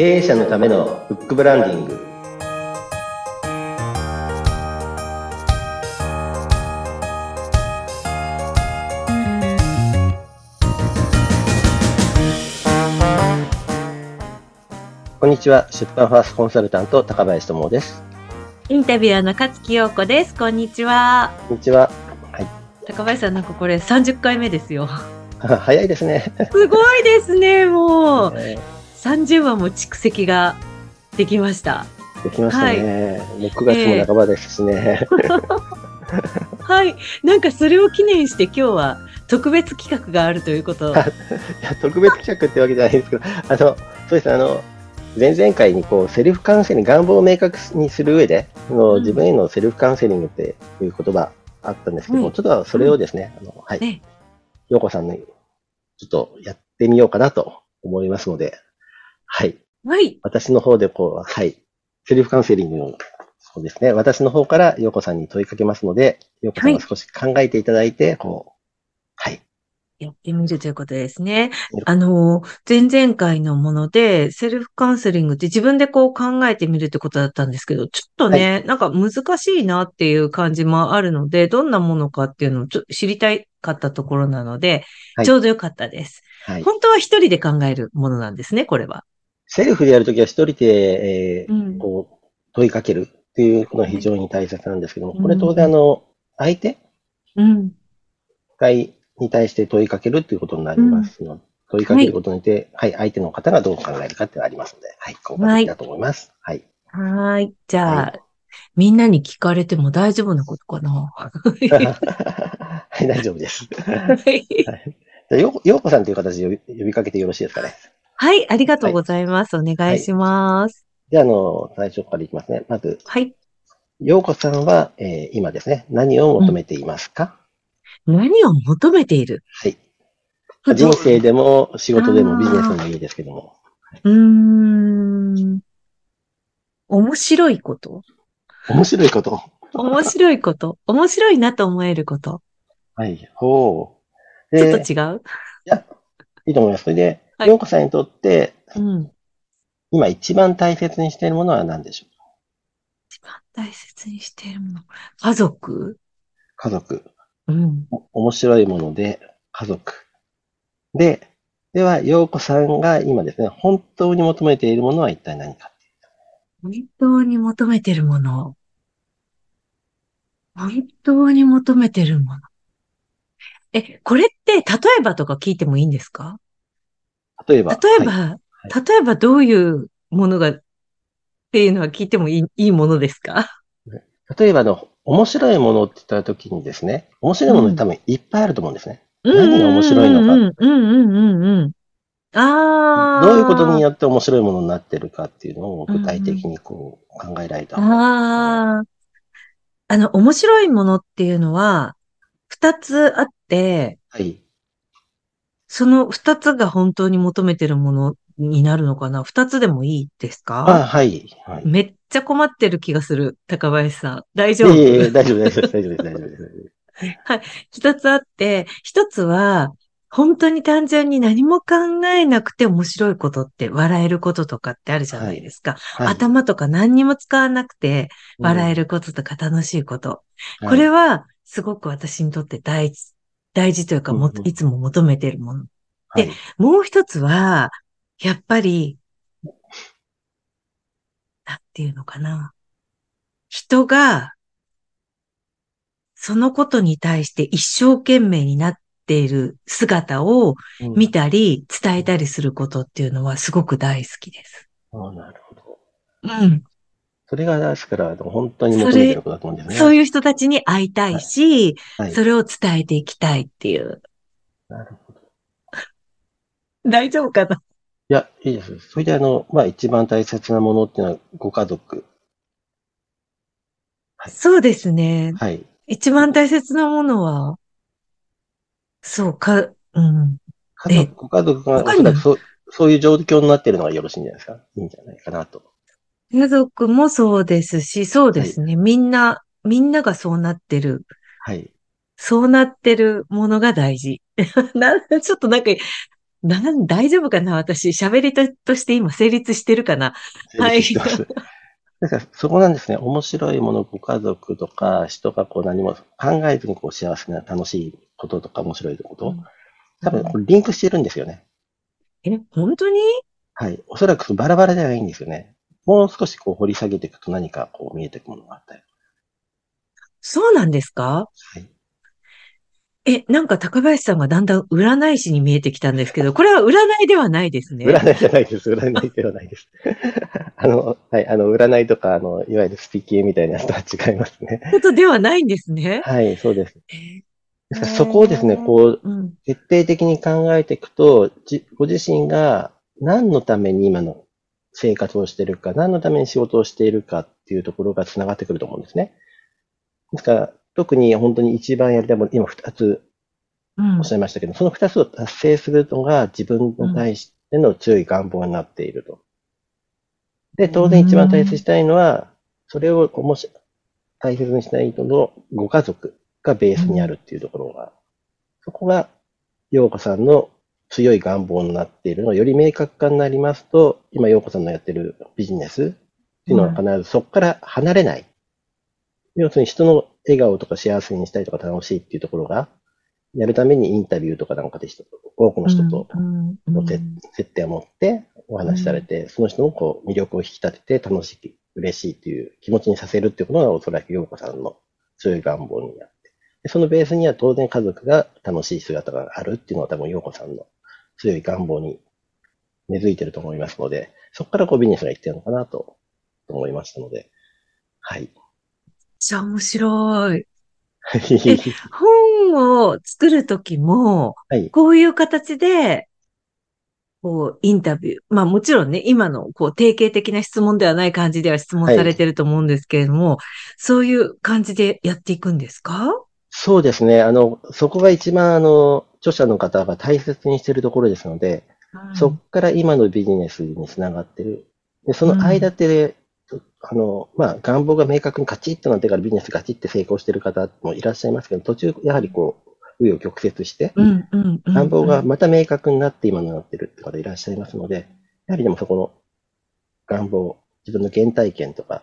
経営者のためのフックブランディングこんにちは出版ファーストコンサルタント高林智ですインタビュアーの勝木陽子です。こんにちは。こんにちははい高林さん、なんかこれ30回目ですよ。あ 早いですねすごいですね、もう。え 30話も蓄積ができました。ーできましたね、もう9月も半ばですしね、はい。なんかそれを記念して今日は特別企画があるということ。いや特別企画ってわけじゃないですけどあのそうですあの前々回にこうセルフカウンセリング、願望を明確にする上で、あのうん。自分へのセルフカウンセリングっていう言葉あったんですけども、うん。ちょっとそれをですね、あのはい、ね陽子さんにちょっとやってみようかなと思いますので、はい、はい。私の方でこう、はい、セルフカウンセリングの、そうですね、私の方から陽子さんに問いかけますので、陽子さんが少し考えていただいて、こう、はい、やってみるということですね。あの、前々回のもので、セルフカウンセリングって自分でこう考えてみるってことだったんですけど、ちょっとね、なんか難しいなっていう感じもあるので、どんなものかっていうのを知りたかったところなので、はいちょうどよかったです。はい。本当は一人で考えるものなんですね、これは。セルフでやるときは一人で、えーうんこう問いかけるっていうのは非常に大切なんですけども、うんこれ当然あの、相手うん。がいに対して問いかけるっていうことになりますので、問いかけることによって、はい、相手の方がどう考えるかってありますので、はい、効果的だと思います。はい。はーい。じゃあ、はみんなに聞かれても大丈夫なことかな？はい、大丈夫です。はいじゃあよう、ようこさんという形で呼びかけてよろしいですかね。はい、ありがとうございます。お願いします。じゃあ、あの、最初からいきますね。まず、はい。ようこさんは、えー今ですね、何を求めていますか、何を求めている？はい。人生でも仕事でもビジネスでもいいですけども。うーん。面白いこと？面白いこと。面白いこと？面白いなと思えること？はい。ほう。ちょで、っと違う？いいと思います。それで、はいようこさんにとって、うん。今一番大切にしているものは何でしょう？一番大切にしているもの。家族？家族。うん。お面白いもので、家族。で、では、ようこさんが今ですね、本当に求めているものは一体何か。本当に求めてるもの。本当に求めてるもの。え、これって、例えばとか聞いてもいいんですか？例えば。例えば、はい例えばどういうものが、っていうのは聞いてもいい、いいものですか？例えばあの、面白いものって言った時にですね、面白いものって多分いっぱいあると思うんですね。何が面白いのかうんうんうんうんうん。ああ。どういうことによって面白いものになってるかっていうのを具体的にこう考えられた。ああ。あの、面白いものっていうのは、二つあって、はい。その二つが本当に求めてるものになるのかな？二つでもいいですあ、かはい。はい。めっちゃ困ってる気がする、高林さん。大丈夫？大丈夫、大丈夫、大丈夫です、大丈夫です。二つあって、一つは、本当に単純に何も考えなくて面白いことって笑えることとかってあるじゃないですか。はい、頭とか何にも使わなくて笑える。ることとか楽しいこと。はいこれはすごく私にとって大事、大事というかもいつも求めているもの。はいでもう一つは、やっぱり、なんていうのかな。人が、そのことに対して一生懸命になっている姿をうん見たり伝えたりすることっていうのはすごく大好きです。あなるほど。うん。それが、ですから、本当に求めてることだと思うんですね。そういう人たちに会いたいし、はい。それを伝えていきたいっていう。なるほど。大丈夫かな？いや、いいです。それで、あの、まあ、一番大切なものっていうのは、ご家族。はいそうですね。はい。一番大切なものは、そうか、うん。え家族、ご家族が、そらくそう、そういう状況になっているのがよろしいんじゃないですか？いいんじゃないかなと。家族もそうですし、そうですね。みんな、みんながそうなってる。はい。そうなってるものが大事。なちょっとなんか、なん、大丈夫かな？私、喋りととして今成立してるかな？はい だからそこなんですね。面白いもの、ご家族とか、人がこう何も考えずにこう幸せな楽しいこととか面白いこと、多分これリンクしてるんですよね。え、本当に？はい。おそらくバラバラではないんですよね。もう少しこう掘り下げていくと何かこう見えてくるものがあったり。そうなんですか？はい。え、なんか高林さんがだんだん占い師に見えてきたんですけど、これは占いではないですね。占いじゃないです。占いではないです。あの、はい。あの、占いとか、あの、いわゆるスピ系みたいなやつとは違いますね。ことではないんですね。はい、そうです。えーですからそこをですね、こう、うん。徹底的に考えていくと、じご自身が何のために今の生活をしているか、何のために仕事をしているかっていうところが繋がってくると思うんですね。ですから、特に本当に一番やりたいもの、今二つうんおっしゃいましたけど、その二つを達成するのが自分に対しての強い願望になっていると。で、当然一番大切にしたいのは、それをもし大切にしたい人のご家族がベースにあるっていうところが、そこが、陽子さんの強い願望になっているのがより明確化になりますと、今陽子さんのやってるビジネスっていうのは必ずそこから離れない。要するに人の笑顔とか幸せにしたいとか楽しいっていうところが、やるためにインタビューとかなんかで人と、多くの人とうんうんの接接点を持ってお話しされて、その人のこう魅力を引き立てて楽しい、嬉しいっていう気持ちにさせるっていうことがおそらく陽子さんの強い願望になって。でそのベースには当然家族が楽しい姿があるっていうのは多分陽子さんの強い願望に根付いてると思いますので、そこからこうビジネスがいってるのかなと思いましたので、はい。めっちゃ面白い。はい。本を作るときも、はい。こういう形で、こう、インタビュー。まあもちろんね、今の、こう、定型的な質問ではない感じでは質問されてると思うんですけれども、そういう感じでやっていくんですか？そうですね。あの、そこが一番あの、著者の方が大切にしているところですので、そこから今のビジネスにつながってる。で、その間って、あの、まあ、願望が明確にカチッとなってからビジネスガチッて成功してる方もいらっしゃいますけど、途中、やはりこう、紆余曲折して、うんうんうん。願望がまた明確になって今になってるって方いらっしゃいますので、やはりでもそこの願望、自分の原体験とか、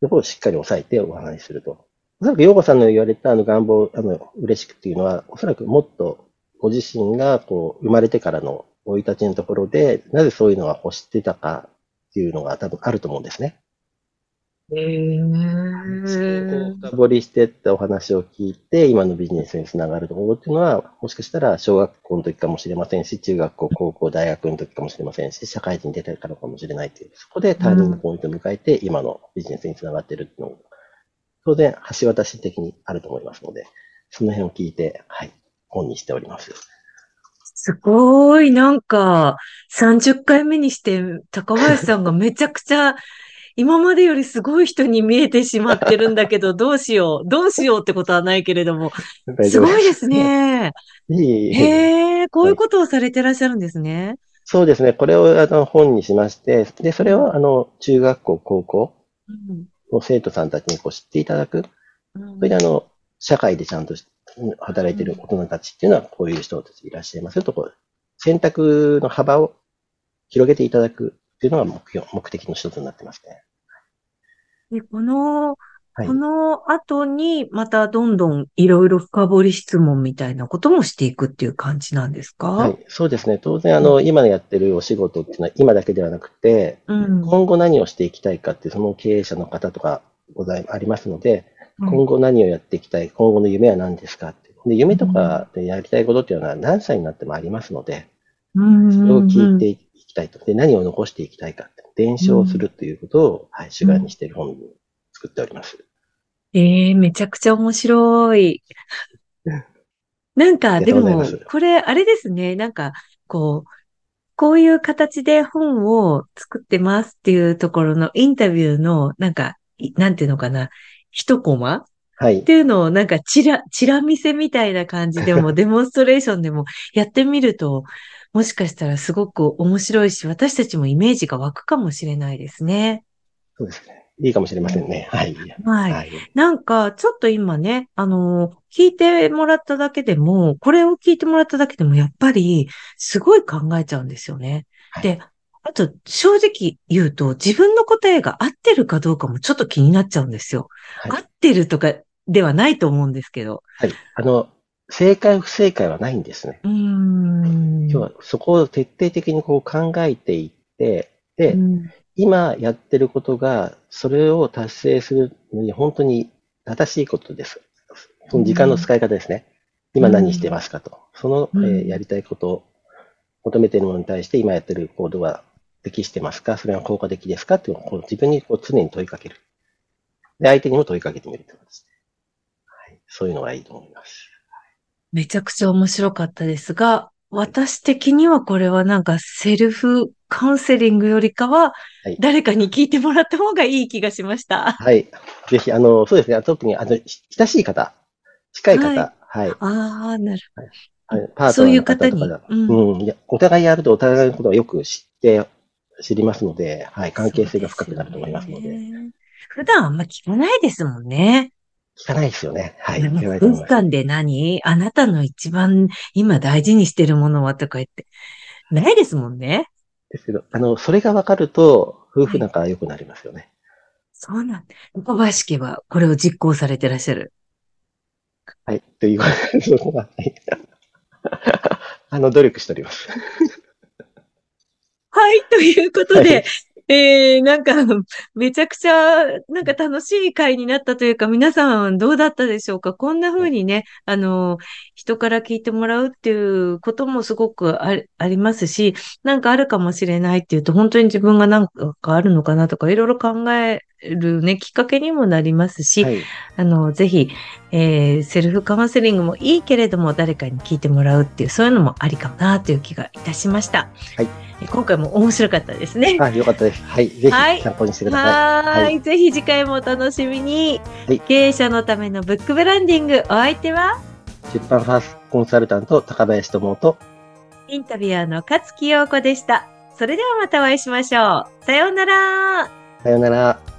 そこをしっかり押さえてお話しすると。おそらく、洋子さんの言われたあの願望、あの、嬉しくっていうのは、おそらくもっとご自身がこう、生まれてからの生い立ちのところで、なぜそういうのが欲してたかっていうのが多分あると思うんですね。へそこをー深掘りしてってお話を聞いて、今のビジネスにつながるところっていうのは、もしかしたら小学校の時かもしれませんし、中学校、高校、大学の時かもしれませんし、社会人に出てからかもしれないという、そこでターニングポイントを迎えて、今のビジネスにつながっているっていうのも、当然、橋渡し的にあると思いますので、その辺を聞いて、はい、本にしております。すごい、なんか、30回目にして、高林さんがめちゃくちゃ、今までよりすごい人に見えてしまってるんだけど、どうしよう。どうしようってことはないけれども、すごいです。ね。へえ、こういうことをされてらっしゃるんですね。そうですね。これをあの本にしまして、で、それをあの中学校、高校生徒さんたちにこう知っていただく。うんそれであの、社会でちゃんとし働いている大人たちっていうのはこういう人たちいらっしゃいますよと、こう、選択の幅を広げていただくっていうのが目標、目的の一つになってますね。でこの、はいこの後に、またどんどんいろいろ深掘り質問みたいなこともしていくっていう感じなんですか？はい。そうですね。当然あの、今やってるお仕事っていうのは今だけではなくて、うん。今後何をしていきたいかっていうその経営者の方とかござい、ありますので、うん今後何をやっていきたい、今後の夢は何ですかって。で、夢とかでやりたいことっていうのは何歳になってもありますので、うんそれを聞いていきたいと。で、何を残していきたいかって。伝承するということを、はい、主眼にしている本に作っております。ええめちゃくちゃ面白い。なんか、でもこれ、あれですね。なんか、こう、こういう形で本を作ってますっていうところのインタビューの、なんか、いなんていうのかな、一コマはいっ。ていうのをなんかチラ、チラ見せみたいな感じでも、デモンストレーションでもやってみると、もしかしたらすごく面白いし、私たちもイメージが湧くかもしれないですね。そうですね。いいかもしれませんね。はい。はい。はい。なんか、ちょっと今ね、あの、聞いてもらっただけでも、これを聞いてもらっただけでも、やっぱり、すごい考えちゃうんですよね。はいで、あと、正直言うと、自分の答えが合ってるかどうかもちょっと気になっちゃうんですよ。はい合ってるとかではないと思うんですけど。はい。あの、正解不正解はないんですね。うーん。今日はそこを徹底的にこう考えていって、で、うん今やってることが、それを達成するのに本当に正しいことです。その時間の使い方ですね。今何してますかと。その、うんえーやりたいことを求めているものに対して今やってる行動は適してますか？それは効果的ですか？っていうのをこう自分にこう常に問いかける。で、相手にも問いかけてみるってことですね。はい。そういうのがいいと思います。めちゃくちゃ面白かったですが、私的にはこれはなんかセルフカウンセリングよりかははい、誰かに聞いてもらった方がいい気がしました。はい。ぜひ、あの、そうですね。特に、あの、し親しい方、近い方、ははい。ああ、なるはいパートそういう方方に。うんうん。いや、お互いやるとお互いのことをよく知って、知りますので、はい。関係性が深くなると思いますので。でね普段あんま聞かないですもんね。聞かないですよね。はい。なんか聞かないと思います。空間で何？あなたの一番今大事にしてるものはとか言って。ないですもんね。ですけど、あの、それが分かると、夫婦仲が良くなりますよね。そうなんだ。小林家はこれを実行されてらっしゃる。はい。ということで、はい あの、努力しております。はい、ということはでい、えー、なんか、めちゃくちゃ、なんか楽しい回になったというか、皆さんどうだったでしょうか？こんな風にね、あの、人から聞いてもらうっていうこともすごくありありますし、なんかあるかもしれないっていうと、本当に自分がなんかあるのかなとか、いろいろ考えるね、きっかけにもなりますし、はい。あの、ぜひ、えーセルフカウンセリングもいいけれども、誰かに聞いてもらうっていう、そういうのもありかなという気がいたしました。はいえ今回も面白かったですね。あ、よかったです。はい。ぜはいひ参考にしてください。はーいはいぜひ次回もお楽しみに。はい経営者のためのブックブランディング、お相手は、出版ファーストコンサルタント、高林智と、インタビュアーの勝木陽子でした。それではまたお会いしましょう。さようなら。さようなら。